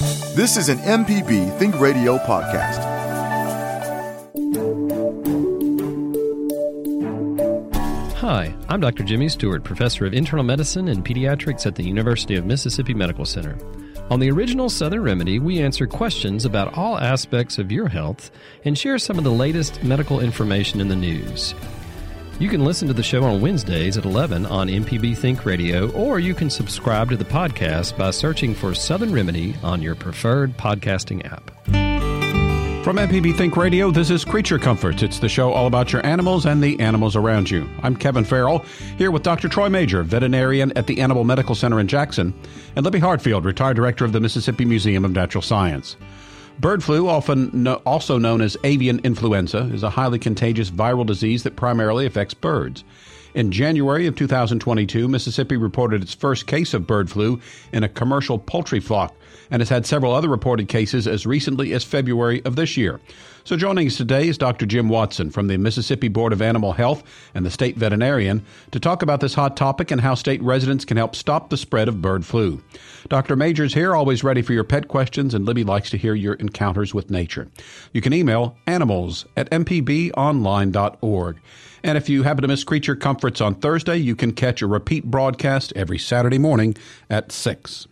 This is an MPB Think Radio podcast. Hi, I'm Dr. Jimmy Stewart, professor of internal medicine and pediatrics at the University of Mississippi Medical Center. On the original Southern Remedy, we answer questions about all aspects of your health and share some of the latest medical information in the news. You can listen to the show on Wednesdays at 11 on MPB Think Radio, or you can subscribe to the podcast by searching for Southern Remedy on your preferred podcasting app. From MPB Think Radio, this is Creature Comforts. It's the show all about your animals and the animals around you. I'm Kevin Farrell, here with Dr. Troy Major, veterinarian at the Animal Medical Center in Jackson, and Libby Hartfield, retired director of the Mississippi Museum of Natural Science. Bird flu, often no, also known as avian influenza, is a highly contagious viral disease that primarily affects birds. In January of 2022, Mississippi reported its first case of bird flu in a commercial poultry flock and has had several other reported cases as recently as February of this year. So joining us today is Dr. Jim Watson from the Mississippi Board of Animal Health and the state veterinarian to talk about this hot topic and how state residents can help stop the spread of bird flu. Dr. Major's here, always ready for your pet questions, and Libby likes to hear your encounters with nature. You can email animals at mpbonline.org. And if you happen to miss Creature Comforts on Thursday, you can catch a repeat broadcast every Saturday morning at 6.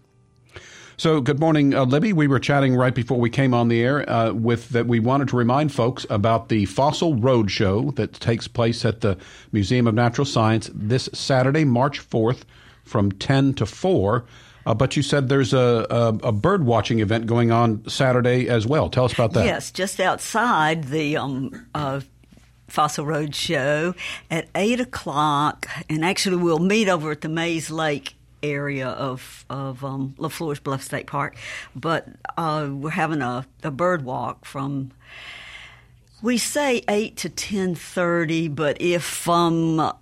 So, good morning, uh, Libby. We were chatting right before we came on the air uh, with that we wanted to remind folks about the Fossil Road Show that takes place at the Museum of Natural Science this Saturday, March 4th, from 10 to 4. Uh, but you said there's a, a, a, bird watching event going on Saturday as well. Tell us about that. Yes, just outside the um, uh, Fossil Road Show at 8 o'clock. And actually, we'll meet over at the Mayes Lake area of of um, LeFleur's Bluff State Park, but uh, we're having a, a bird walk from. We say eight to ten thirty, but if um,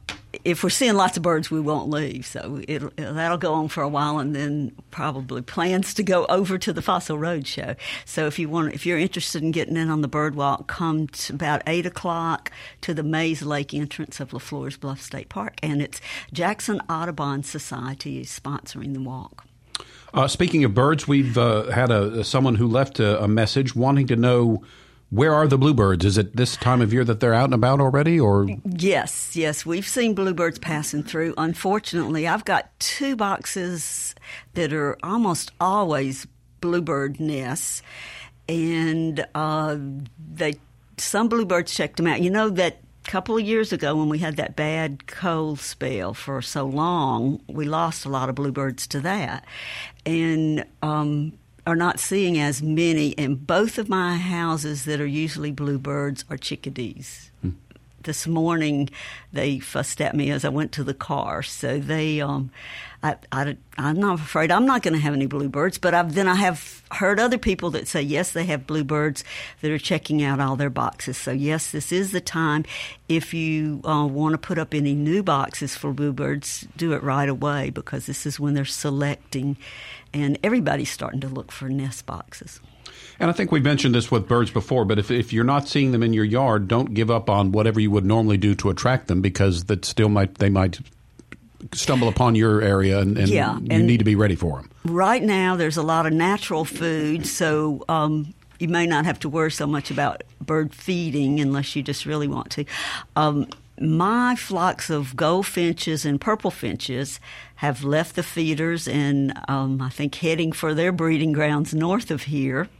if we're seeing lots of birds, we won't leave. So it'll, that'll go on for a while, and then probably plans to go over to the Fossil Road Show. So if you want, if you're interested in getting in on the bird walk, come to about eight o'clock to the Mayes Lake entrance of LeFleur's Bluff State Park, and it's Jackson Audubon Society is sponsoring the walk. Uh, speaking of birds, we've uh, had a someone who left a, a message wanting to know where are the bluebirds? Is it this time of year that they're out and about already, or yes, yes, we've seen bluebirds passing through. Unfortunately, I've got two boxes that are almost always bluebird nests, and uh, they some bluebirds checked them out. You know that couple of years ago when we had that bad cold spell for so long, we lost a lot of bluebirds to that. And um, are not seeing as many in both of my houses that are usually bluebirds or chickadees. Hmm. This morning, they fussed at me as I went to the car. So they, um, I, I, am not afraid I'm not going to have any bluebirds. But I've, then I have heard other people that say yes, they have bluebirds that are checking out all their boxes. So yes, this is the time. If you uh, want to put up any new boxes for bluebirds, do it right away because this is when they're selecting and everybody's starting to look for nest boxes. And I think we've mentioned this with birds before, but if, if you're not seeing them in your yard, don't give up on whatever you would normally do to attract them because that still might they might stumble upon your area and, and yeah, you and need to be ready for them. Right now, there's a lot of natural food, so um, you may not have to worry so much about bird feeding unless you just really want to. Um, my flocks of goldfinches and purple finches have left the feeders and um, I think heading for their breeding grounds north of here.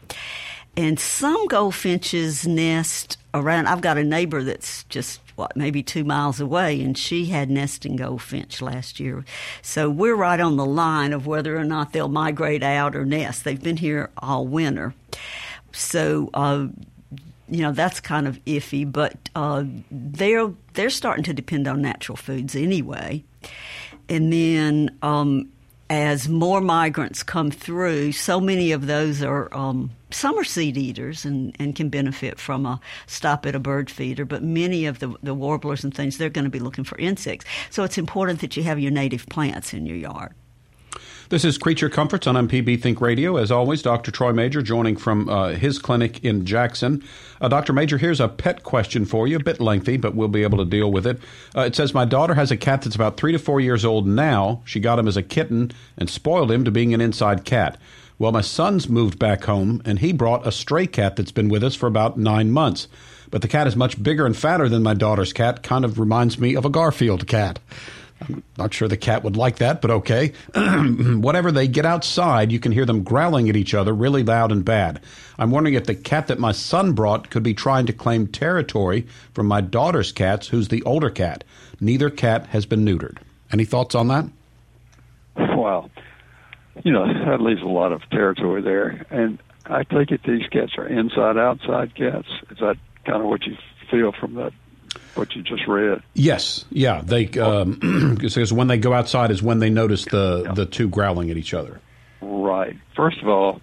And some goldfinches nest around. I've got a neighbor that's just what maybe two miles away, and she had nesting goldfinch last year. So we're right on the line of whether or not they'll migrate out or nest. They've been here all winter. So uh, you know that's kind of iffy, but uh, they're they're starting to depend on natural foods anyway. And then um, as more migrants come through, so many of those are um, some are seed eaters and, and can benefit from a stop at a bird feeder, but many of the, the warblers and things they're going to be looking for insects. So it's important that you have your native plants in your yard. This is Creature Comforts on MPB Think Radio. As always, Dr. Troy Major joining from uh, his clinic in Jackson. Uh, Dr. Major, here's a pet question for you, a bit lengthy, but we'll be able to deal with it. Uh, it says, My daughter has a cat that's about three to four years old now. She got him as a kitten and spoiled him to being an inside cat. Well, my son's moved back home, and he brought a stray cat that's been with us for about nine months. But the cat is much bigger and fatter than my daughter's cat, kind of reminds me of a Garfield cat. Not sure the cat would like that, but okay. Whatever they get outside, you can hear them growling at each other really loud and bad. I'm wondering if the cat that my son brought could be trying to claim territory from my daughter's cats, who's the older cat. Neither cat has been neutered. Any thoughts on that? Well, you know, that leaves a lot of territory there. And I take it these cats are inside outside cats. Is that kind of what you feel from that what you just read. Yes, yeah. They um, because when they go outside is when they notice the yeah. the two growling at each other. Right. First of all,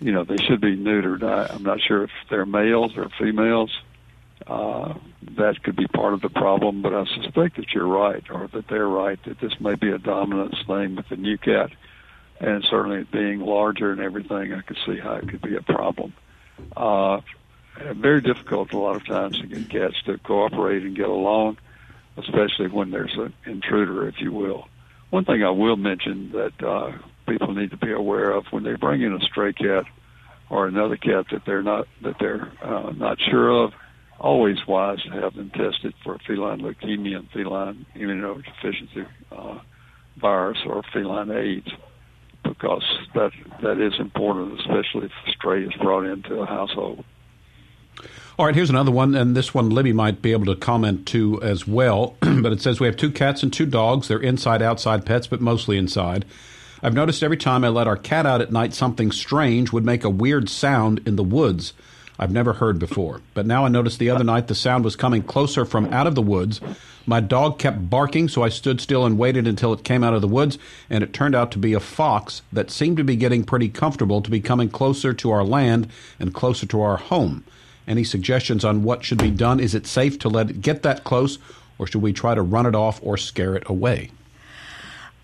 you know they should be neutered. I, I'm not sure if they're males or females. Uh, that could be part of the problem, but I suspect that you're right, or that they're right, that this may be a dominance thing with the new cat, and certainly being larger and everything, I could see how it could be a problem. Uh, very difficult a lot of times to get cats to cooperate and get along, especially when there's an intruder, if you will. One thing I will mention that uh, people need to be aware of when they bring in a stray cat or another cat that they're not that they're uh, not sure of, always wise to have them tested for feline leukemia and feline immunodeficiency uh, virus or feline AIDS because that that is important, especially if stray is brought into a household. All right, here's another one, and this one Libby might be able to comment to as well. but it says we have two cats and two dogs. They're inside outside pets, but mostly inside. I've noticed every time I let our cat out at night, something strange would make a weird sound in the woods I've never heard before. But now I noticed the other night the sound was coming closer from out of the woods. My dog kept barking, so I stood still and waited until it came out of the woods, and it turned out to be a fox that seemed to be getting pretty comfortable to be coming closer to our land and closer to our home. Any suggestions on what should be done? Is it safe to let it get that close, or should we try to run it off or scare it away?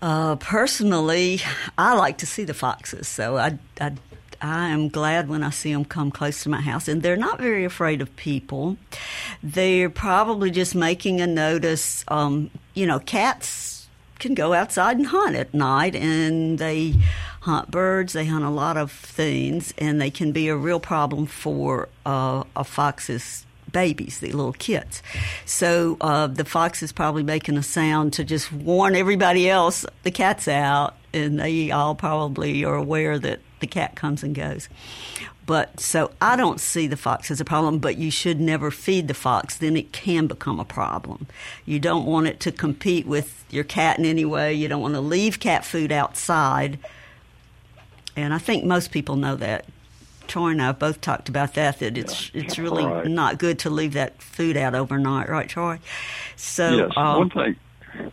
Uh, personally, I like to see the foxes, so I, I, I am glad when I see them come close to my house. And they're not very afraid of people. They're probably just making a notice. Um, you know, cats can go outside and hunt at night, and they hunt birds, they hunt a lot of things, and they can be a real problem for uh, a fox's babies, the little kits. So uh, the fox is probably making a sound to just warn everybody else the cat's out, and they all probably are aware that the cat comes and goes. But so I don't see the fox as a problem, but you should never feed the fox. Then it can become a problem. You don't want it to compete with your cat in any way. You don't want to leave cat food outside and I think most people know that. Troy and I have both talked about that. That it's yeah. it's really right. not good to leave that food out overnight, right, Troy? So yes, um, one thing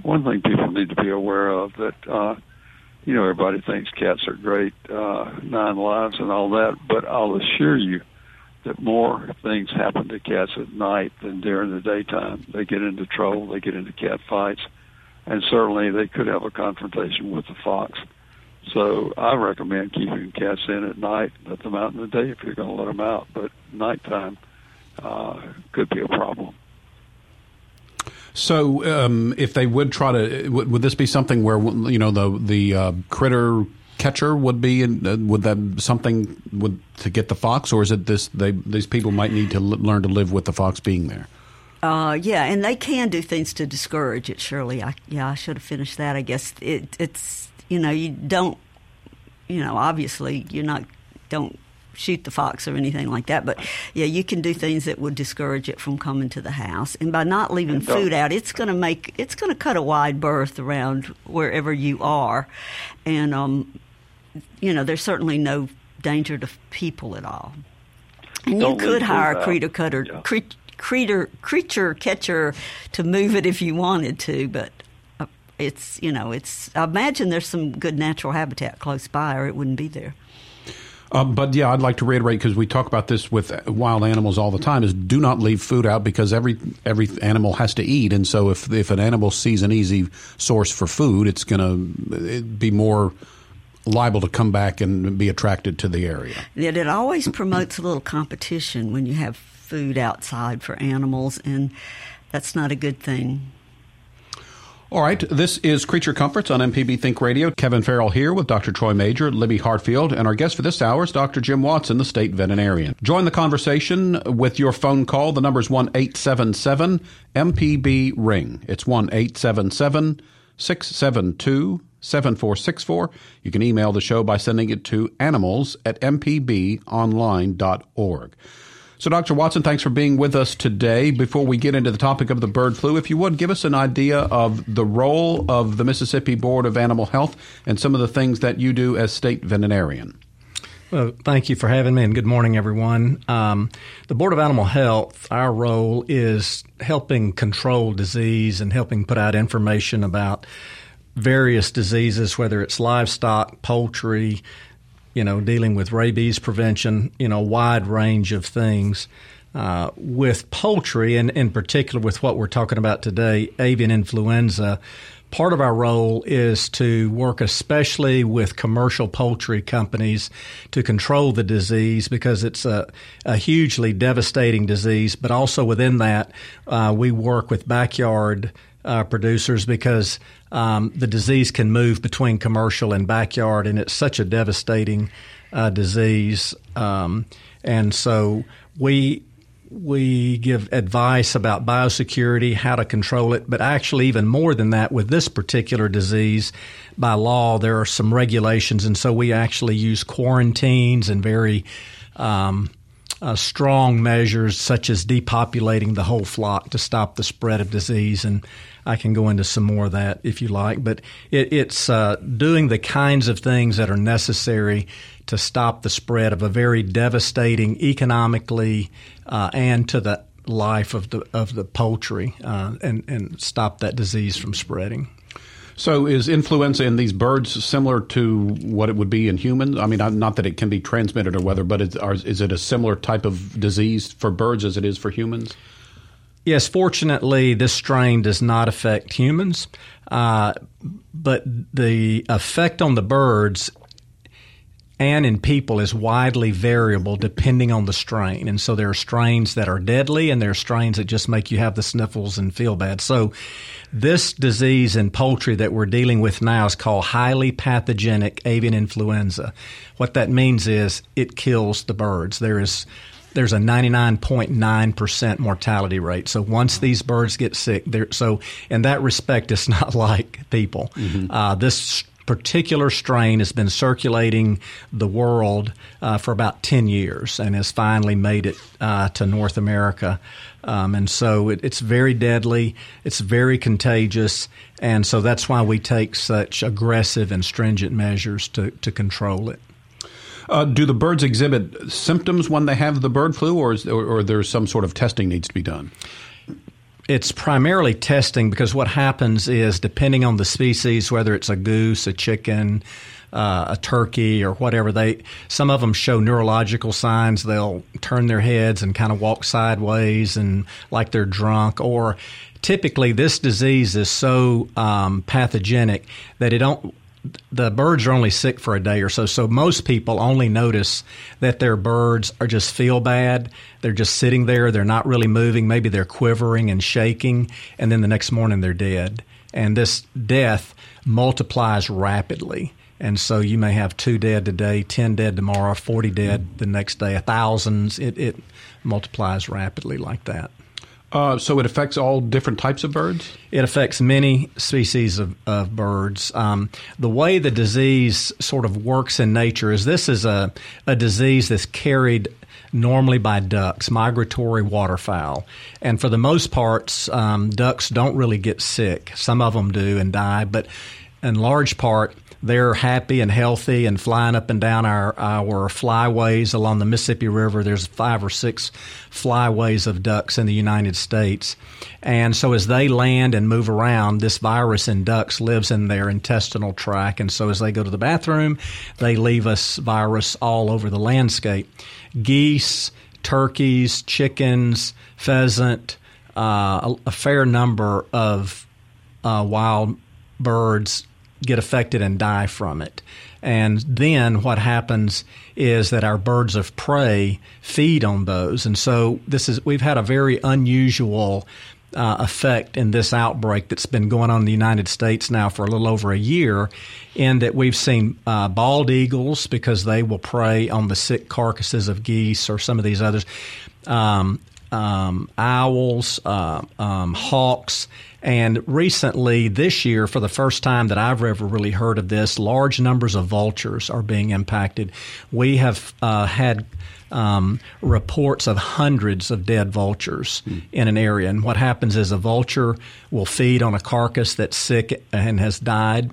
one thing people need to be aware of that uh, you know everybody thinks cats are great, uh, nine lives and all that, but I'll assure you that more things happen to cats at night than during the daytime. They get into trouble, they get into cat fights, and certainly they could have a confrontation with the fox. So I recommend keeping cats in at night. Let them out in the day if you're going to let them out, but nighttime uh, could be a problem. So, um, if they would try to, would, would, this be something where you know the the uh, critter catcher would be? In, uh, would that something would to get the fox, or is it this? They these people might need to l- learn to live with the fox being there. Uh, yeah, and they can do things to discourage it. Surely, I yeah, I should have finished that. I guess it, it's you know, you don't, you know, obviously you're not, don't shoot the fox or anything like that. But yeah, you can do things that would discourage it from coming to the house. And by not leaving food out, it's going to make it's going to cut a wide berth around wherever you are, and um, you know, there's certainly no danger to people at all. And Don't you could hire a creature cutter, yeah. cre- creature creature catcher to move it if you wanted to, but it's you know it's I imagine there's some good natural habitat close by, or it wouldn't be there. Uh, but yeah, I'd like to reiterate because we talk about this with wild animals all the time: is do not leave food out because every every animal has to eat, and so if if an animal sees an easy source for food, it's going to be more liable to come back and be attracted to the area. It, it always promotes a little competition when you have food outside for animals, and that's not a good thing. All right, this is Creature Comforts on MPB Think Radio. Kevin Farrell here with Dr. Troy Major, Libby Hartfield, and our guest for this hour is Dr. Jim Watson, the state veterinarian. Join the conversation with your phone call. The number is 1 877 MPB Ring. It's 1 877 672 7464. You can email the show by sending it to animals at mpbonline.org. So, Dr. Watson, thanks for being with us today. Before we get into the topic of the bird flu, if you would give us an idea of the role of the Mississippi Board of Animal Health and some of the things that you do as state veterinarian. Well, thank you for having me, and good morning, everyone. Um, the Board of Animal Health, our role is helping control disease and helping put out information about various diseases, whether it's livestock, poultry, you know, dealing with rabies prevention, you know, wide range of things. Uh, with poultry, and in particular with what we're talking about today, avian influenza, part of our role is to work especially with commercial poultry companies to control the disease because it's a, a hugely devastating disease. But also within that, uh, we work with backyard uh, producers because um, the disease can move between commercial and backyard, and it's such a devastating uh, disease. Um, and so we we give advice about biosecurity, how to control it, but actually, even more than that, with this particular disease, by law, there are some regulations, and so we actually use quarantines and very um, uh, strong measures, such as depopulating the whole flock to stop the spread of disease. And I can go into some more of that if you like. But it, it's uh, doing the kinds of things that are necessary to stop the spread of a very devastating economically uh, and to the life of the of the poultry uh, and and stop that disease from spreading. So, is influenza in these birds similar to what it would be in humans? I mean, not that it can be transmitted or whether, but is, is it a similar type of disease for birds as it is for humans? Yes, fortunately, this strain does not affect humans, uh, but the effect on the birds and in people is widely variable depending on the strain. And so there are strains that are deadly and there are strains that just make you have the sniffles and feel bad. So this disease in poultry that we're dealing with now is called highly pathogenic avian influenza. What that means is it kills the birds. There is there's a 99.9% mortality rate. So once these birds get sick, so in that respect, it's not like people. Mm-hmm. Uh, this particular strain has been circulating the world uh, for about 10 years and has finally made it uh, to North America. Um, and so it, it's very deadly, it's very contagious, and so that's why we take such aggressive and stringent measures to, to control it. Uh, do the birds exhibit symptoms when they have the bird flu, or, is, or, or there's some sort of testing needs to be done? It's primarily testing because what happens is, depending on the species, whether it's a goose, a chicken, uh, a turkey, or whatever, they some of them show neurological signs. They'll turn their heads and kind of walk sideways and like they're drunk, or typically this disease is so um, pathogenic that it don't the birds are only sick for a day or so. So most people only notice that their birds are just feel bad. They're just sitting there. They're not really moving. Maybe they're quivering and shaking. And then the next morning they're dead. And this death multiplies rapidly. And so you may have two dead today, 10 dead tomorrow, 40 dead the next day, thousands. It, it multiplies rapidly like that. Uh, so it affects all different types of birds? It affects many species of, of birds. Um, the way the disease sort of works in nature is this is a, a disease that's carried normally by ducks, migratory waterfowl. And for the most parts, um, ducks don't really get sick. Some of them do and die, but in large part, they're happy and healthy and flying up and down our, our flyways along the Mississippi River. There's five or six flyways of ducks in the United States. And so as they land and move around, this virus in ducks lives in their intestinal tract. And so as they go to the bathroom, they leave us virus all over the landscape. Geese, turkeys, chickens, pheasant, uh, a, a, fair number of uh, wild birds get affected and die from it. And then what happens is that our birds of prey feed on those. And so this is we've had a very unusual uh, effect in this outbreak that's been going on in the United States now for a little over a year, in that we've seen uh, bald eagles because they will prey on the sick carcasses of geese or some of these others. Um, um, owls, uh, um, hawks, and recently this year, for the first time that I've ever really heard of this, large numbers of vultures are being impacted. We have uh, had um, reports of hundreds of dead vultures mm. in an area. And what happens is a vulture will feed on a carcass that's sick and has died.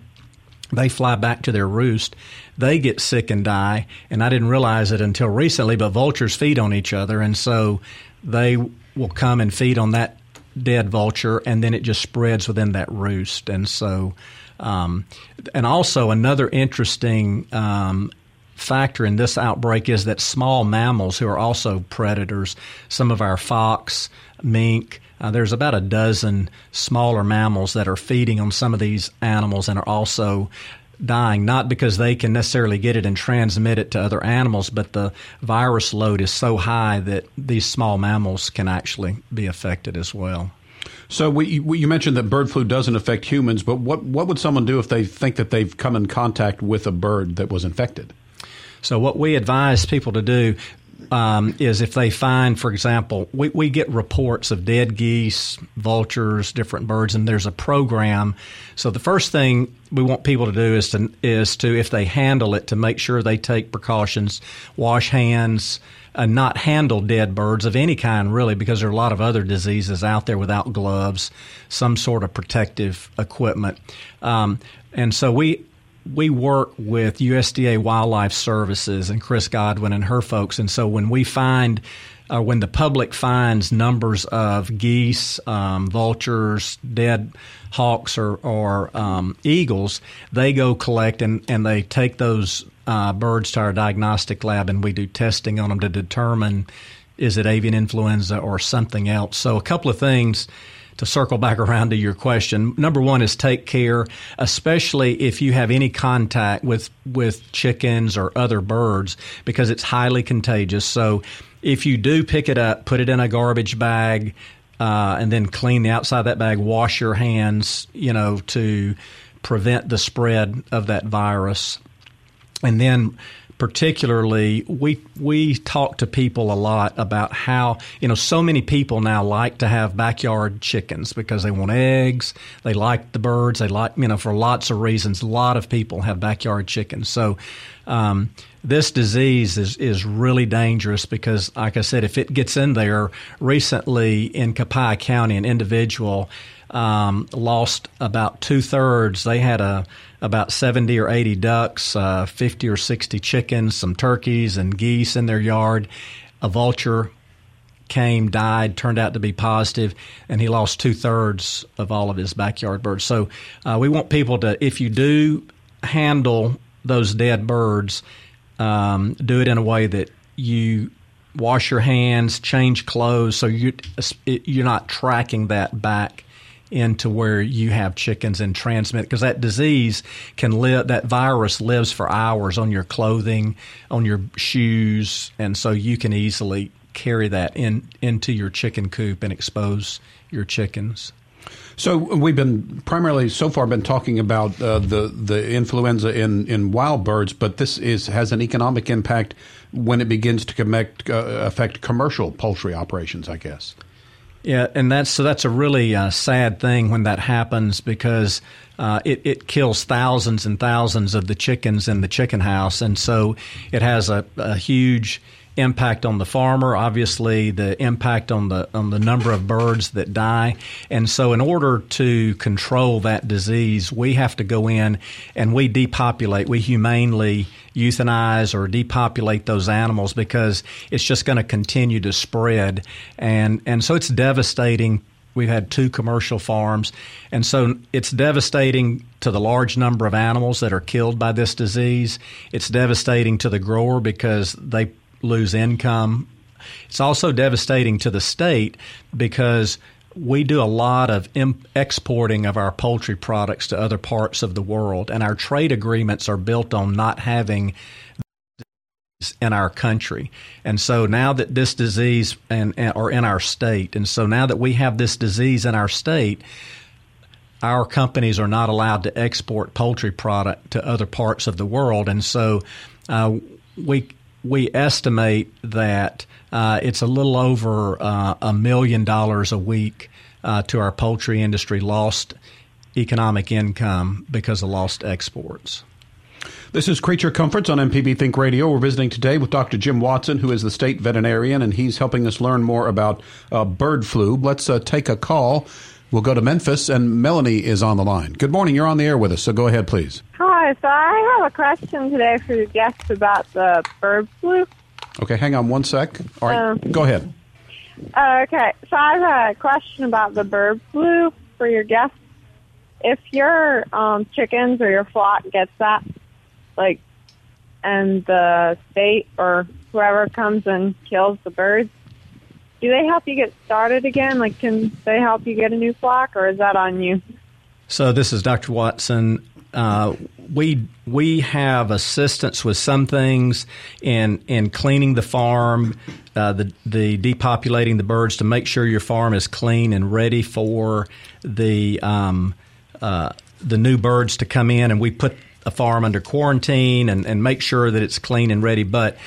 They fly back to their roost. They get sick and die. And I didn't realize it until recently, but vultures feed on each other. And so they will come and feed on that dead vulture, and then it just spreads within that roost. And so, um, and also another interesting um, factor in this outbreak is that small mammals who are also predators, some of our fox, mink, uh, there's about a dozen smaller mammals that are feeding on some of these animals and are also dying, not because they can necessarily get it and transmit it to other animals, but the virus load is so high that these small mammals can actually be affected as well. So we, we, you mentioned that bird flu doesn't affect humans, but what what would someone do if they think that they've come in contact with a bird that was infected? So what we advise people to do um, is if they find, for example, we, we get reports of dead geese, vultures, different birds, and there's a program. So the first thing we want people to do is to is to if they handle it to make sure they take precautions, wash hands. and not handle dead birds of any kind, really, because there are a lot of other diseases out there without gloves, some sort of protective equipment. Um, and so we we work with USDA Wildlife Services and Chris Godwin and her folks. And so when we find, uh, when the public finds numbers of geese, um, vultures, dead hawks, or, or um, eagles, they go collect and, and they take those uh, birds to our diagnostic lab and we do testing on them to determine is it avian influenza or something else. So a couple of things to circle back around to your question, number one is take care, especially if you have any contact with with chickens or other birds, because it's highly contagious. So if you do pick it up, put it in a garbage bag, uh, and then clean the outside of that bag. Wash your hands, you know, to prevent the spread of that virus. And then particularly we we talk to people a lot about how you know so many people now like to have backyard chickens because they want eggs they like the birds they like you know for lots of reasons a lot of people have backyard chickens. So um, this disease is is really dangerous because like I said if it gets in there recently in Copiah County an individual um, lost about two thirds they had a about 70 or 80 ducks, uh, 50 or 60 chickens, some turkeys and geese in their yard. A vulture came, died, turned out to be positive, and he lost two thirds of all of his backyard birds. So uh, we want people to, if you do handle those dead birds, um, do it in a way that you wash your hands, change clothes, so you you're not tracking that back into where you have chickens and transmit because that disease can live that virus lives for hours on your clothing on your shoes and so you can easily carry that in into your chicken coop and expose your chickens so we've been primarily so far been talking about uh, the the influenza in, in wild birds, but this is has an economic impact when it begins to connect, uh, affect commercial poultry operations. I guess. Yeah, and that's so that's a really uh, sad thing when that happens because uh, it, it kills thousands and thousands of the chickens in the chicken house, and so it has a, a huge impact on the farmer, obviously the impact on the on the number of birds that die. And so in order to control that disease, we have to go in and we depopulate, we humanely euthanize or depopulate those animals because it's just going to continue to spread. And and so it's devastating We've had two commercial farms. And so it's devastating to the large number of animals that are killed by this disease. It's devastating to the grower because they lose income. It's also devastating to the state because we do a lot of imp- exporting of our poultry products to other parts of the world, and our trade agreements are built on not having in our country. And so now that this disease and, and or in our state, and so now that we have this disease in our state, our companies are not allowed to export poultry product to other parts of the world, and so uh, we we estimate that uh, it's a little over uh, a million dollars a week uh, to our poultry industry lost economic income because of lost exports. This is Creature Comforts on MPB Think Radio. We're visiting today with Dr. Jim Watson, who is the state veterinarian, and he's helping us learn more about uh, bird flu. Let's uh, take a call. We'll go to Memphis, and Melanie is on the line. Good morning. You're on the air with us, so go ahead, please. Hi. So I have a question today for the guests about the bird flu. Okay, hang on one sec. All right, Um, go ahead. Uh, okay. So I have a question about the bird flu for your guests. If your um, chickens or your flock gets that, like, and the state or whoever comes and kills the birds, do they help you get started again? Like, can they help you get a new flock, or is that on you? So this is Dr. Watson. Uh, we we have assistance with some things in in cleaning the farm, uh, the the depopulating the birds to make sure your farm is clean and ready for the um, uh, the new birds to come in, and we put a farm under quarantine and, and make sure that it's clean and ready. But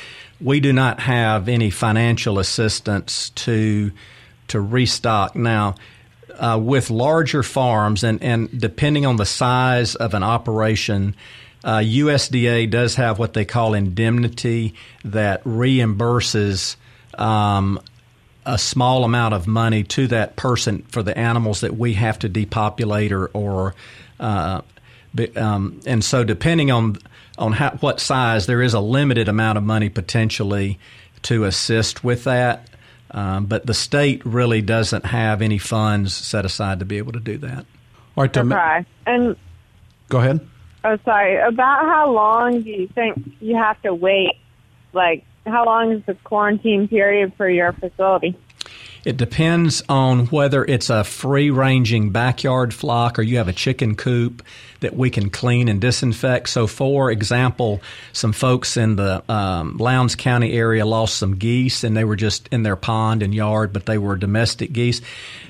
we do not have any financial assistance to to restock now uh, with larger farms, and, and depending on the size of an operation, uh, USDA does have what they call indemnity that reimburses um, a small amount of money to that person for the animals that we have to depopulate or, or uh, um, and so depending on on how, what size, there is a limited amount of money potentially to assist with that. Um, but the state really doesn't have any funds set aside to be able to do that. All right, Okay. And go ahead. Oh, sorry. About how long do you think you have to wait? Like, how long is the quarantine period for your facility? It depends on whether it's a free ranging backyard flock or you have a chicken coop that we can clean and disinfect. So, for example, some folks in the um, Lowndes County area lost some geese and they were just in their pond and yard, but they were domestic geese.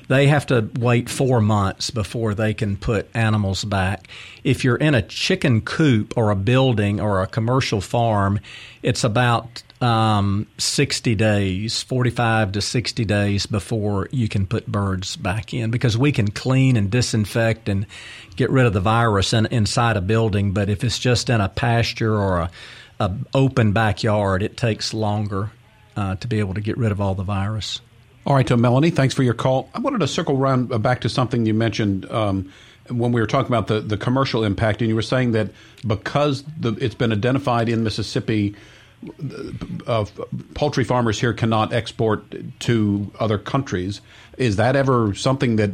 They have to wait four months before they can put animals back. If you're in a chicken coop or a building or a commercial farm, it's about um, 60 days, 45 to 60 days before you can put birds back in because we can clean and disinfect and get rid of the virus in, inside a building. But if it's just in a pasture or a, a open backyard, it takes longer uh, to be able to get rid of all the virus. All right, uh, Melanie, thanks for your call. I wanted to circle around uh, back to something you mentioned um, when we were talking about the, the commercial impact, and you were saying that because the, it's been identified in Mississippi, uh, poultry farmers here cannot export to other countries. Is that ever something that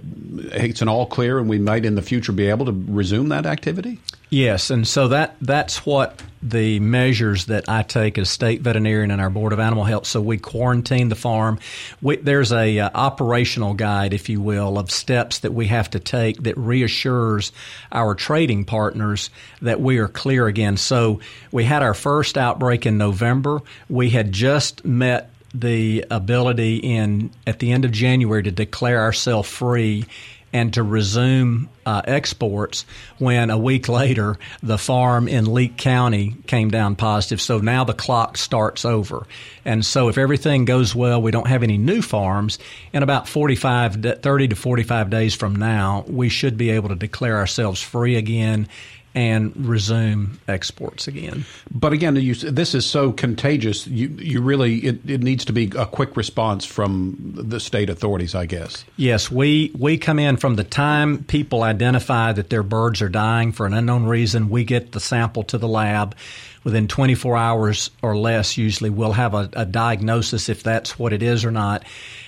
it's an all clear, and we might in the future be able to resume that activity? Yes, and so that that's what the measures that I take as state veterinarian and our board of animal health. So we quarantine the farm. We, there's a uh, operational guide, if you will, of steps that we have to take that reassures our trading partners that we are clear again. So we had our first outbreak in November. We had just met the ability in at the end of January to declare ourselves free and to resume uh, exports when a week later the farm in Leake County came down positive. So now the clock starts over. And so if everything goes well, we don't have any new farms. In about 45, 30 to 45 days from now, we should be able to declare ourselves free again and resume exports again. But again, you, this is so contagious. You, you really it, it needs to be a quick response from the state authorities, I guess. Yes, we, we come in from the time people identify that their birds are dying for an unknown reason. We get the sample to the lab. Within 24 hours or less, usually we'll have a, a diagnosis if that's what it is or not.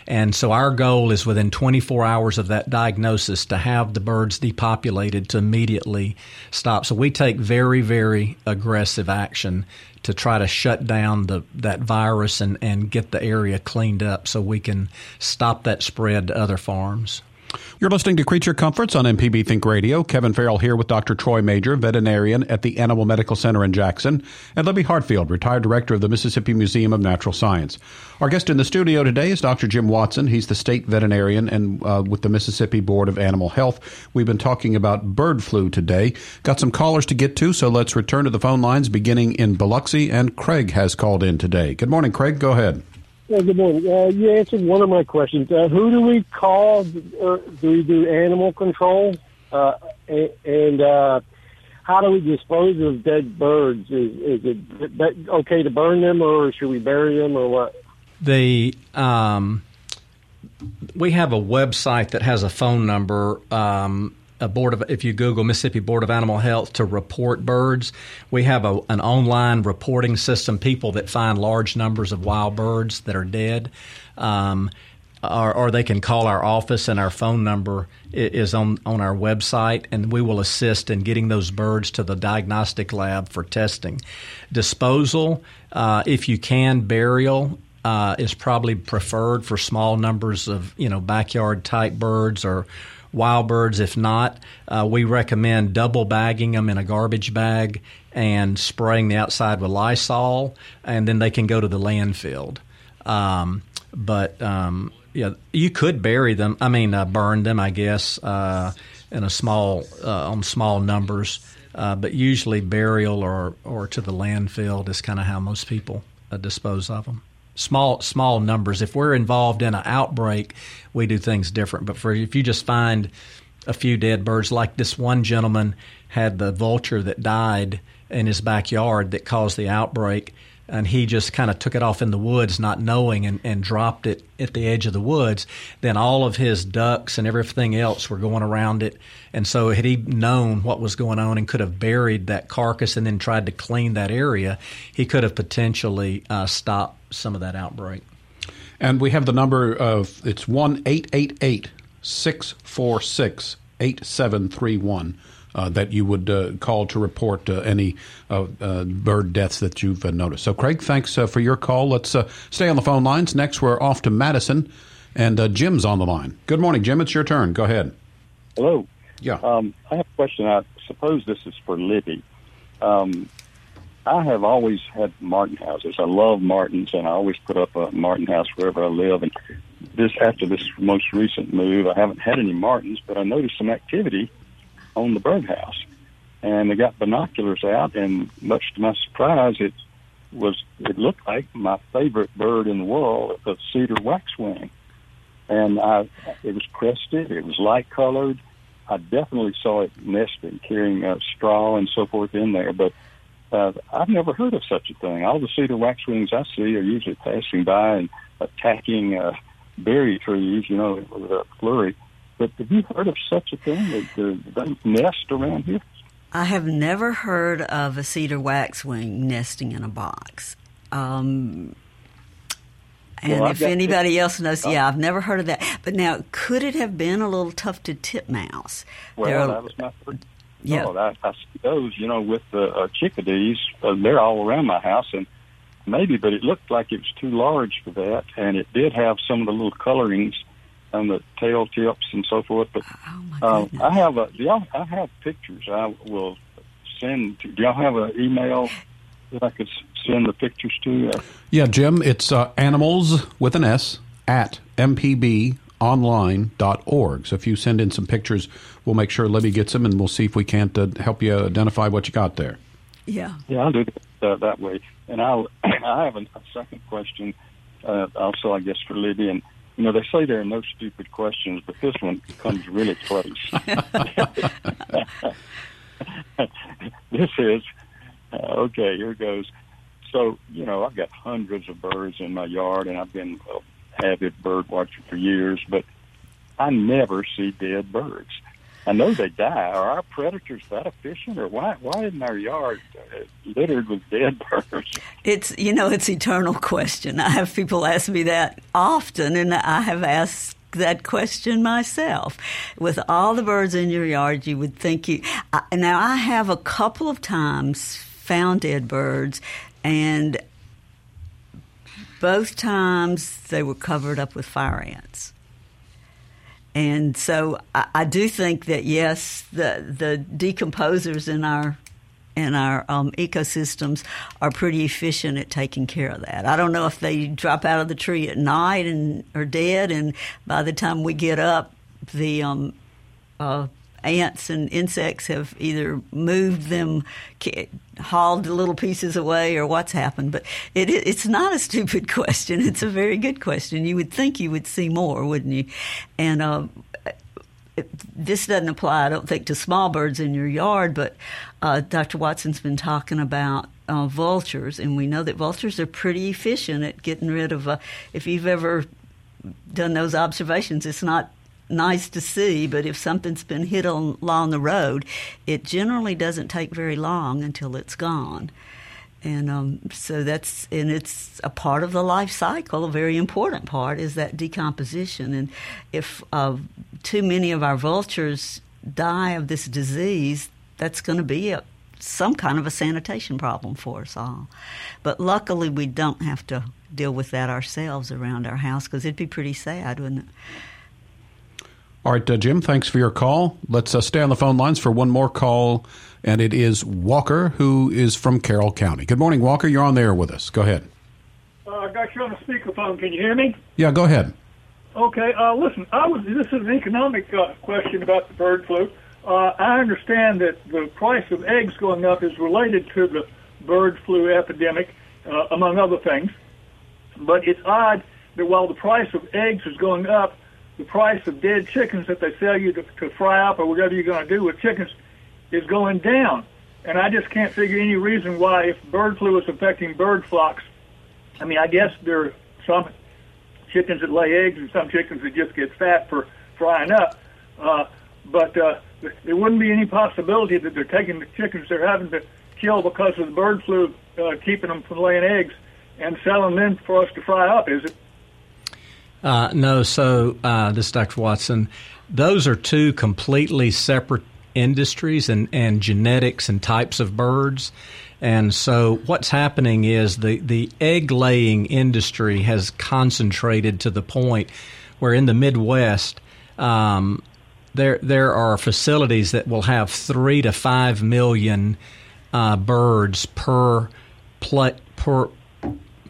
And so our goal is within 24 hours of that diagnosis to have the birds depopulated to immediately stop. So we take very, very aggressive action to try to shut down the that virus and, and get the area cleaned up so we can stop that spread to other farms. You're listening to Creature Comforts on MPB Think Radio. Kevin Farrell here with Dr. Troy Major, veterinarian at the Animal Medical Center in Jackson, and Libby Hartfield, retired director of the Mississippi Museum of Natural Science. Our guest in the studio today is Dr. Jim Watson. He's the state veterinarian and uh, with the Mississippi Board of Animal Health. We've been talking about bird flu today. Got some callers to get to, so let's return to the phone lines beginning in Biloxi, and Craig has called in today. Good morning, Craig. Go ahead. Yeah, good morning. Uh, you answered one of my questions. Uh, who do we call? Uh, do we do animal control? Uh, and uh, how do we dispose of dead birds? Is, is it okay to burn them, or should we bury them, or what? The um, we have a website that has a phone number. Um, a board of if you Google Mississippi Board of Animal Health to report birds, we have a, an online reporting system. People that find large numbers of wild birds that are dead, um, or, or, they can call our office, and our phone number is on on our website, and we will assist in getting those birds to the diagnostic lab for testing. Disposal, uh, if you can, burial uh, is probably preferred for small numbers of you know backyard type birds or wild birds. If not, uh, we recommend double bagging them in a garbage bag and spraying the outside with Lysol, and then they can go to the landfill. Um, but um, yeah, you could bury them. I mean, uh, burn them, I guess, uh, in a small uh, on small numbers. Uh, but usually burial or or to the landfill is kind of how most people uh, dispose of them small small numbers. If we're involved in an outbreak, we do things different. But for if you just find a few dead birds, like this one gentleman had the vulture that died in his backyard that caused the outbreak, and he just kind of took it off in the woods, not knowing, and, and dropped it at the edge of the woods. Then all of his ducks and everything else were going around it. And so, had he known what was going on and could have buried that carcass and then tried to clean that area, he could have potentially uh, stopped some of that outbreak. And we have the number of it's one eight eight eight six four six eight seven three one uh, that you would uh, call to report uh, any uh, uh, bird deaths that you've uh, noticed. So, Craig, thanks for your call. Let's stay on the phone lines. Next, we're off to Madison, and Jim's on the line. Good morning, Jim. It's your turn. Go ahead. Hello. Yeah. Um, I have a question. I suppose this is for Libby. Um, I have always had martin houses. I love martins, and I always put up a martin house wherever I live. And this after this most recent move, I haven't had any martins, but I noticed some activity on the birdhouse. And they got binoculars out, and much to my surprise, it was it looked like my favorite bird in the world, a cedar waxwing. And I, it was crested, it was light colored. I definitely saw it nesting, carrying uh, straw and so forth in there, but uh, I've never heard of such a thing. All the cedar waxwings I see are usually passing by and attacking uh, berry trees, you know, with a flurry. But have you heard of such a thing? That they nest around here? I have never heard of a cedar waxwing nesting in a box. Um, and well, if anybody else knows, yeah, I've never heard of that. But now, could it have been a little tufted titmouse? Well, that was my first. Yeah, no, I, I see those. You know, with the uh, chickadees, uh, they're all around my house, and maybe, but it looked like it was too large for that, and it did have some of the little colorings on the tail tips and so forth. But oh um, I have a. Do y'all, I have pictures. I will send. To, do y'all have an email that I could send the pictures to? You? Yeah, Jim. It's uh, animals with an S at mpbonline.org. So if you send in some pictures, we'll make sure Libby gets them, and we'll see if we can't uh, help you identify what you got there. Yeah. Yeah, I'll do it uh, that way. And I'll. I have a, a second question. Uh, also, I guess for Libby and you know, they say there are no stupid questions, but this one comes really close. this is uh, okay. Here goes. So, you know, I've got hundreds of birds in my yard, and I've been a avid bird watcher for years, but I never see dead birds. I know they die. Are our predators that efficient, or why why isn't our yard uh, littered with dead birds? It's you know it's eternal question. I have people ask me that often, and I have asked that question myself. With all the birds in your yard, you would think you. I, now I have a couple of times found dead birds, and both times they were covered up with fire ants And so I, I do think that yes, the the decomposers in our in our um, ecosystems are pretty efficient at taking care of that. I don't know if they drop out of the tree at night and are dead, and by the time we get up, the um, uh, ants and insects have either moved them, hauled little pieces away, or what's happened. But it, it's not a stupid question. It's a very good question. You would think you would see more, wouldn't you? And uh, this doesn't apply, I don't think, to small birds in your yard, but uh, Dr. Watson's been talking about uh, vultures, and we know that vultures are pretty efficient at getting rid of. Uh, if you've ever done those observations, it's not nice to see, but if something's been hit on, along the road, it generally doesn't take very long until it's gone. And um, so that's and it's a part of the life cycle. A very important part is that decomposition. And if uh, too many of our vultures die of this disease, that's going to be a, some kind of a sanitation problem for us all. But luckily, we don't have to deal with that ourselves around our house because it'd be pretty sad, wouldn't it? All right, uh, Jim, thanks for your call. Let's uh, stay on the phone lines for one more call, and it is Walker, who is from Carroll County. Good morning, Walker. You're on there with us. Go ahead. Uh, I got you on the speakerphone. Can you hear me? Yeah, go ahead. Okay. Uh, listen, I was. This is an economic uh, question about the bird flu. Uh, I understand that the price of eggs going up is related to the bird flu epidemic, among other things. But it's odd that while the price of eggs is going up, the price of dead chickens that they sell you to, to fry up or whatever you're going to do with chickens is going down. And I just can't figure any reason why, if bird flu is affecting bird flocks, I mean, I guess there are some chickens that lay eggs and some chickens that just get fat for frying up. Uh, but uh, there wouldn't be any possibility that they're taking the chickens they're having to kill because of the bird flu, uh, keeping them from laying eggs and selling them for us to fry up, is it? Uh, no, so uh, this is Dr. Watson. Those are two completely separate industries and, and genetics and types of birds. And so what's happening is the, the egg laying industry has concentrated to the point where in the Midwest, um, there there are facilities that will have three to five million uh, birds per per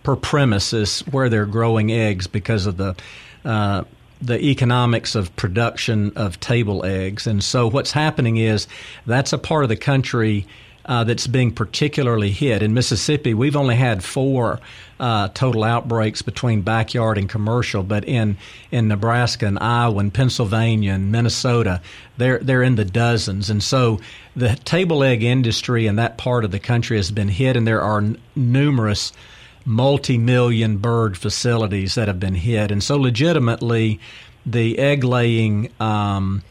per premises where they're growing eggs because of the uh, the economics of production of table eggs. And so what's happening is that's a part of the country uh, that's being particularly hit. In Mississippi, we've only had four uh, total outbreaks between backyard and commercial, but in, in Nebraska and Iowa and Pennsylvania and Minnesota, they're, they're in the dozens. And so the table egg industry in that part of the country has been hit, and there are n- numerous – multi-million bird facilities that have been hit, and so legitimately, the egg laying um,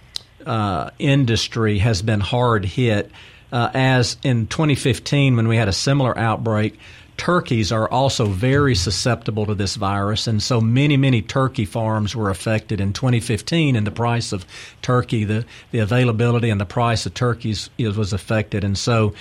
uh, industry has been hard hit. Uh, as in 2015, when we had a similar outbreak, turkeys are also very susceptible to this virus, and so many, many turkey farms were affected in 2015. And the price of turkey, the the availability and the price of turkeys was affected, and so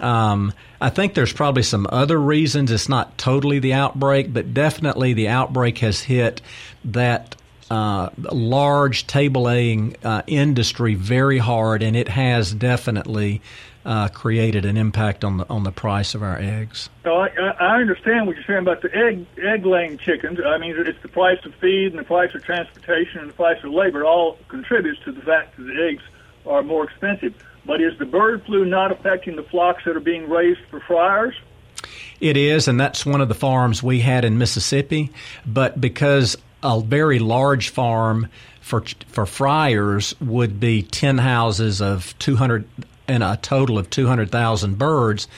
um, I think there's probably some other reasons. It's not totally the outbreak, but definitely the outbreak has hit that uh, large table laying uh, industry very hard, and it has definitely uh, created an impact on the on the price of our eggs. So I, I understand what you're saying about the egg egg laying chickens. I mean, it's the price of feed and the price of transportation and the price of labor all contributes to the fact that the eggs are more expensive. But is the bird flu not affecting the flocks that are being raised for fryers? It is, and that's one of the farms we had in Mississippi. But because a very large farm for for fryers would be ten houses of two hundred and a total of two hundred thousand birds,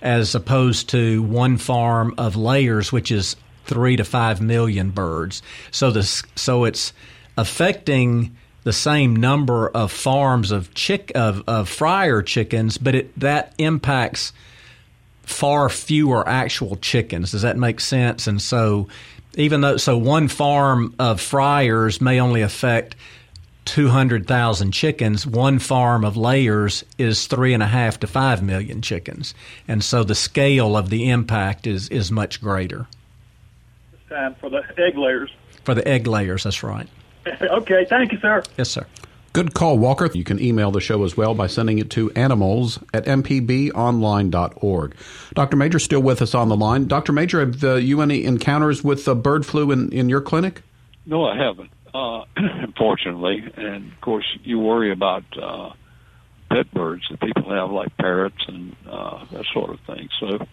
as opposed to one farm of layers, which is three to five million birds. So this so it's affecting the same number of farms of chick of, of fryer chickens, but it that impacts far fewer actual chickens. Does that make sense? And so, even though so one farm of fryers may only affect two hundred thousand chickens, one farm of layers is three and a half to five million chickens, and so the scale of the impact is is much greater. Time for the egg layers. For the egg layers, that's right. okay, thank you, sir. Yes, sir. Good call, Walker. You can email the show as well by sending it to animals at mpbonline.org. Dr. Majure still with us on the line. Dr. Majure, have uh, you any encounters with uh, bird flu in, in your clinic? No, I haven't, uh, unfortunately. And of course, you worry about uh, pet birds that people have, like parrots and uh, that sort of thing. So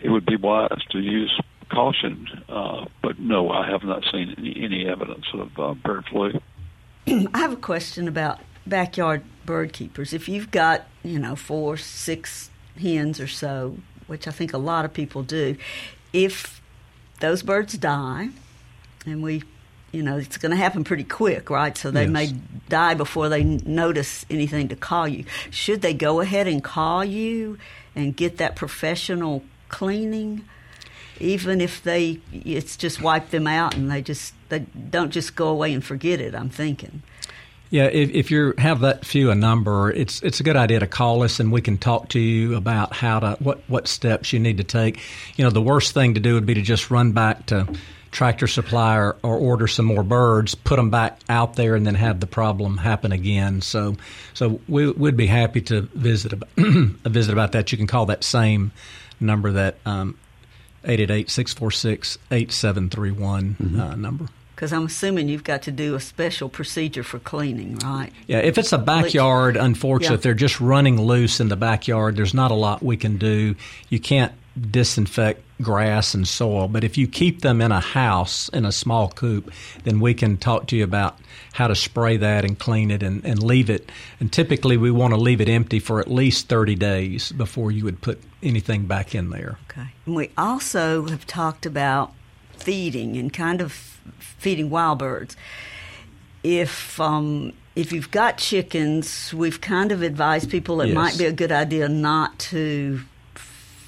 it would be wise to use caution. Uh, but no, I have not seen any, any evidence of uh, bird flu. I have a question about backyard bird keepers. If you've got, you know, four, six hens or so, which I think a lot of people do, if those birds die, and we, you know, it's going to happen pretty quick, right? So they Yes. may die before they notice anything to call you. Should they go ahead and call you and get that professional cleaning? Even if they, it's just wipe them out and they just, they don't just go away and forget it, I'm thinking. Yeah, if, if you have that few a number, it's it's a good idea to call us and we can talk to you about how to what what steps you need to take. You know, the worst thing to do would be to just run back to Tractor Supply or, or order some more birds, put them back out there, and then have the problem happen again. So, so we would be happy to visit about, visit about that. You can call that same number that um, 888-646-8731 uh, number. Because I'm assuming you've got to do a special procedure for cleaning, right? Yeah, if it's a backyard, unfortunately, Yeah. if they're just running loose in the backyard, there's not a lot we can do. You can't disinfect grass and soil, but if you keep them in a house, in a small coop, then we can talk to you about how to spray that and clean it and, and leave it. And typically, we want to leave it empty for at least 30 days before you would put anything back in there. Okay. And we also have talked about feeding and kind of feeding wild birds. If um, if you've got chickens, we've kind of advised people it Yes. might be a good idea not to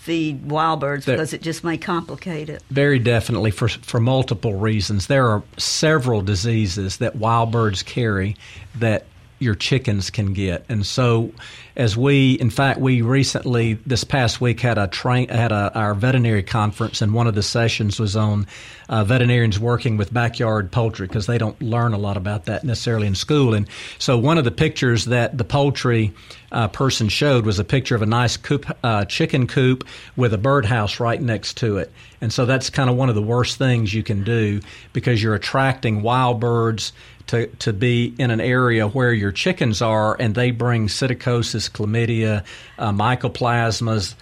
feed wild birds There- because it just may complicate it. Very definitely, for for multiple reasons. There are several diseases that wild birds carry that your chickens can get, and so as we, in fact, we recently this past week had a train had a our veterinary conference, and one of the sessions was on uh, veterinarians working with backyard poultry because they don't learn a lot about that necessarily in school, and so one of the pictures that the poultry uh, person showed was a picture of a nice coop, uh, chicken coop with a birdhouse right next to it. And so that's kind of one of the worst things you can do because you're attracting wild birds to, to be in an area where your chickens are and they bring psittacosis, chlamydia, uh, mycoplasmas,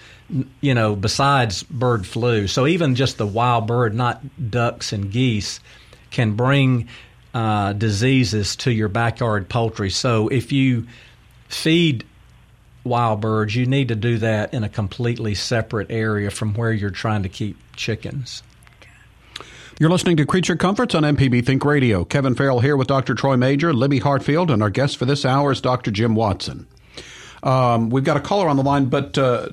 you know, besides bird flu. So even just the wild bird, not ducks and geese, can bring uh, diseases to your backyard poultry. So if you feed wild birds, you need to do that in a completely separate area from where you're trying to keep chickens. You're listening to Creature Comforts on MPB Think Radio. Kevin Farrell here with Dr. Troy Majure, Libby Hartfield, and our guest for this hour is Dr. Jim Watson. Um, we've got a caller on the line, but uh,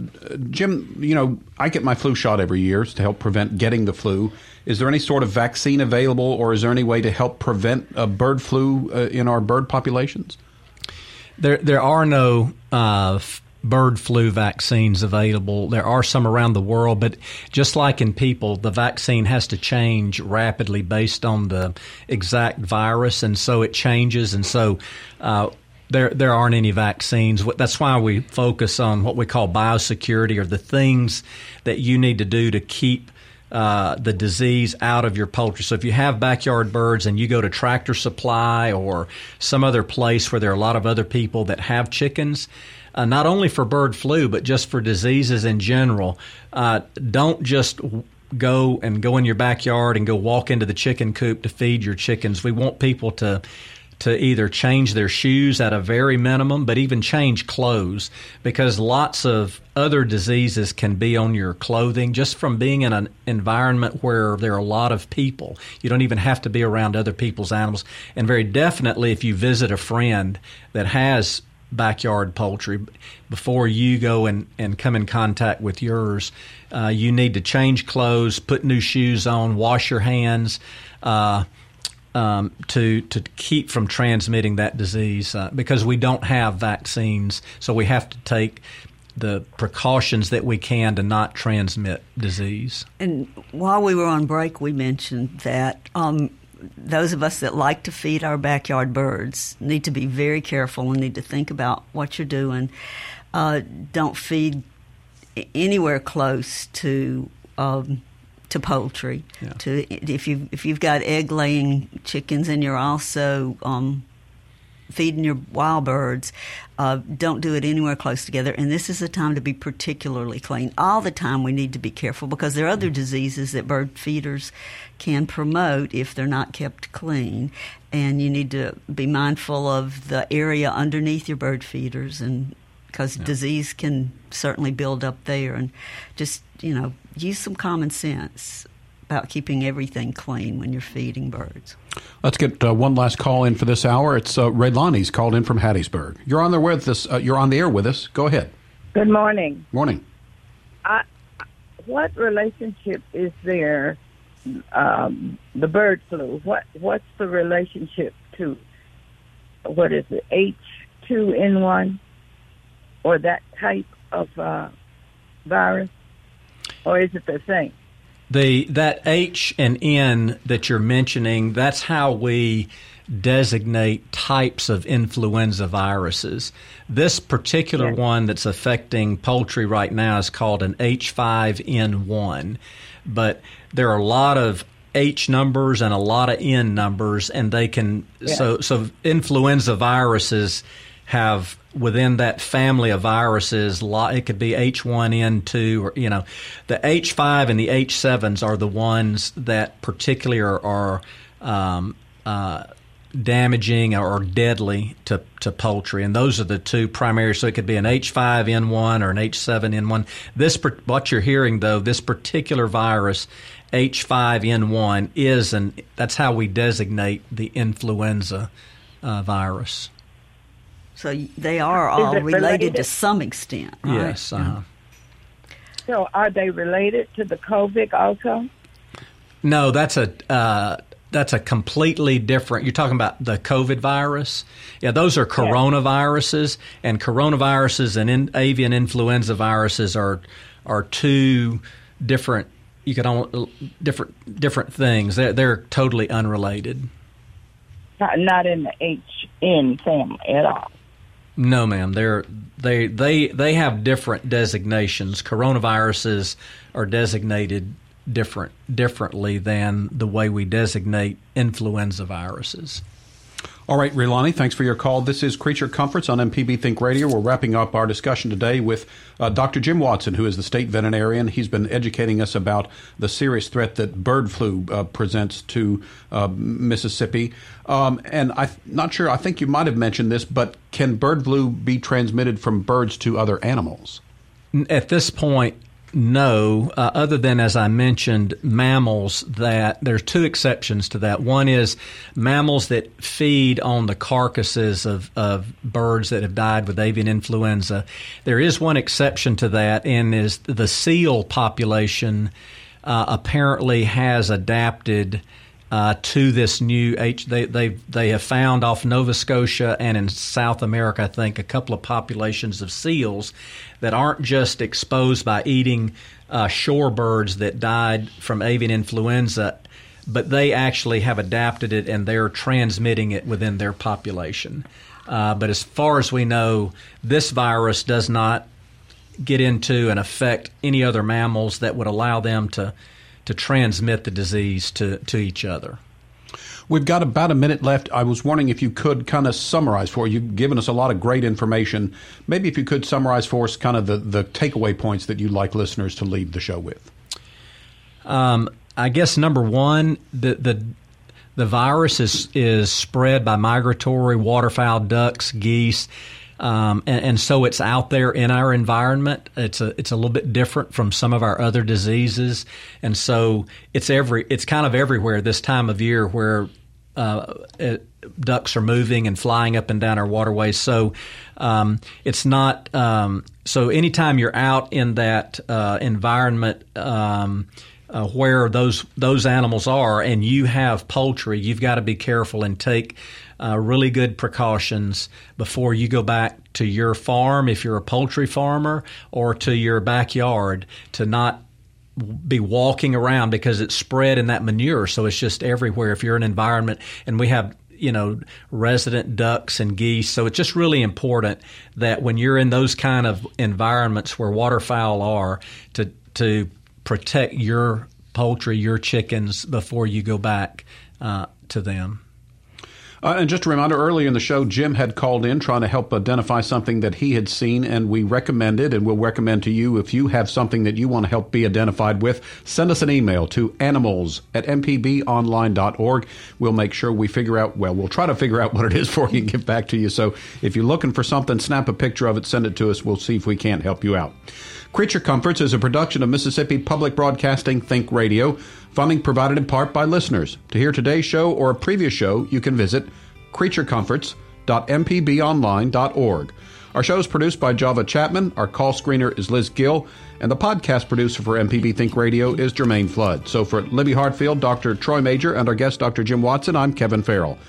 Jim, you know, I get my flu shot every year to help prevent getting the flu. Is there any sort of vaccine available, or is there any way to help prevent uh, bird flu uh, in our bird populations? There, there are no uh, bird flu vaccines available. There are some around the world, but just like in people, the vaccine has to change rapidly based on the exact virus, and so it changes. And so, uh, there, there aren't any vaccines. That's why we focus on what we call biosecurity, or the things that you need to do to keep uh, the disease out of your poultry. So if you have backyard birds and you go to Tractor Supply or some other place where there are a lot of other people that have chickens, uh, not only for bird flu but just for diseases in general, uh, don't just go and go in your backyard and go walk into the chicken coop to feed your chickens. We want people to to either change their shoes at a very minimum, but even change clothes because lots of other diseases can be on your clothing just from being in an environment where there are a lot of people. You don't even have to be around other people's animals. And very definitely, if you visit a friend that has backyard poultry, before you go and, and come in contact with yours, uh, you need to change clothes, put new shoes on, wash your hands. Uh, um, to to keep from transmitting that disease uh, because we don't have vaccines, so we have to take the precautions that we can to not transmit disease. And while we were on break, we mentioned that um, those of us that like to feed our backyard birds need to be very careful and need to think about what you're doing. Uh, don't feed anywhere close to um, to poultry. Yeah. To if you if you've got egg laying chickens and you're also um, feeding your wild birds, uh, don't do it anywhere close together. And this is a time to be particularly clean. All the time we need to be careful because there are other diseases that bird feeders can promote if they're not kept clean. And you need to be mindful of the area underneath your bird feeders and because Yeah. disease can certainly build up there and just you know use some common sense about keeping everything clean when you're feeding birds Let's get uh, one last call in for this hour. It's uh, Raylani's called in from Hattiesburg. You're on there with us. Uh, you're on the air with us. Go ahead. Good morning. Morning. I, what relationship is there? Um, the bird flu. What What's the relationship to? What is it? H two N one, or that type of uh, virus, or is it the same? The that H and N that you're mentioning, that's how we designate types of influenza viruses. This particular Yes. one that's affecting poultry right now is called an H5N1. But there are a lot of H numbers and a lot of N numbers and they can Yes. so so influenza viruses have within that family of viruses, it could be H1N2 or you know, the H5 and the H7s are the ones that particularly are, are um, uh, damaging or deadly to, to poultry, and those are the two primary. So it could be an H5N1 or an H7N1. This what you're hearing though, this particular virus. H5N1 is, and that's how we designate the influenza uh, virus. So they are all related, related? to some extent right? Yes. Uh-huh. So, are they related to the COVID also? No, that's a uh, that's a completely different. You're talking about the COVID virus. Yeah, those are coronaviruses, and coronaviruses and in, avian influenza viruses are are two different. You could all different different things. They're they're totally unrelated. Not, not in the HN family at all. No, ma'am. They're they they they have different designations. Coronaviruses are designated different differently than the way we designate influenza viruses. All right, Rilani, thanks for your call. This is Creature Comforts on MPB Think Radio. We're wrapping up our discussion today with uh, Dr. Jim Watson, who is the state veterinarian. He's been educating us about the serious threat that bird flu uh, presents to uh, Mississippi. Um, and I'm not sure, I think you might have mentioned this, but can bird flu be transmitted from birds to other animals? At this point, no, uh, other than as I mentioned, mammals that there's two exceptions to that. One is mammals that feed on the carcasses of, of birds that have died with avian influenza. There is one exception to that, and is the seal population uh, apparently has adapted uh, to this new H. They they they have found off Nova Scotia and in South America, I think, a couple of populations of seals that aren't just exposed by eating uh, shorebirds that died from avian influenza, but they actually have adapted it and they're transmitting it within their population. Uh, but as far as we know, this virus does not get into and affect any other mammals that would allow them to to transmit the disease to, to each other. We've got about a minute left. I was wondering if you could kind of summarize for you. You've given us a lot of great information. Maybe if you could summarize for us kind of the, the takeaway points that you'd like listeners to leave the show with. Um, I guess number one, the the the virus is is spread by migratory waterfowl, ducks, geese, um, and, and so it's out there in our environment. It's a it's a little bit different from some of our other diseases, and so it's every it's kind of everywhere this time of year where uh, it, ducks are moving and flying up and down our waterways. So um, it's not. Um, so anytime you're out in that uh, environment. Um, uh, where those those animals are, and you have poultry, you've got to be careful and take uh, really good precautions before you go back to your farm if you're a poultry farmer or to your backyard to not be walking around because it's spread in that manure, so it's just everywhere. If you're in an environment, and we have you know resident ducks and geese, so it's just really important that when you're in those kind of environments where waterfowl are, to to protect your poultry, your chickens before you go back uh, to them. Uh, and just a reminder, earlier in the show, Jim had called in trying to help identify something that he had seen, and we recommended, and we'll recommend to you if you have something that you want to help be identified with, send us an email to animals at mpbonline.org. We'll make sure we figure out, well, we'll try to figure out what it is for you and get back to you. So if you're looking for something, snap a picture of it, send it to us. We'll see if we can't help you out. Creature Comforts is a production of Mississippi Public Broadcasting Think Radio, funding provided in part by listeners. To hear today's show or a previous show, you can visit creaturecomforts.mpbonline.org. Our show is produced by Java Chapman, our call screener is Liz Gill, and the podcast producer for MPB Think Radio is Jermaine Flood. So for Libby Hartfield, Dr. Troy Majure, and our guest, Dr. Jim Watson, I'm Kevin Farrell.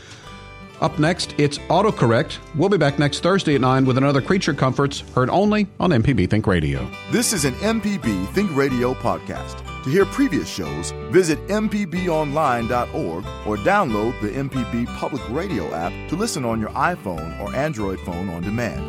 Up next, it's autocorrect. We'll be back next Thursday at 9 with another Creature Comforts heard only on MPB Think Radio. This is an MPB Think Radio podcast. To hear previous shows, visit MPBOnline.org or download the MPB Public Radio app to listen on your iPhone or Android phone on demand.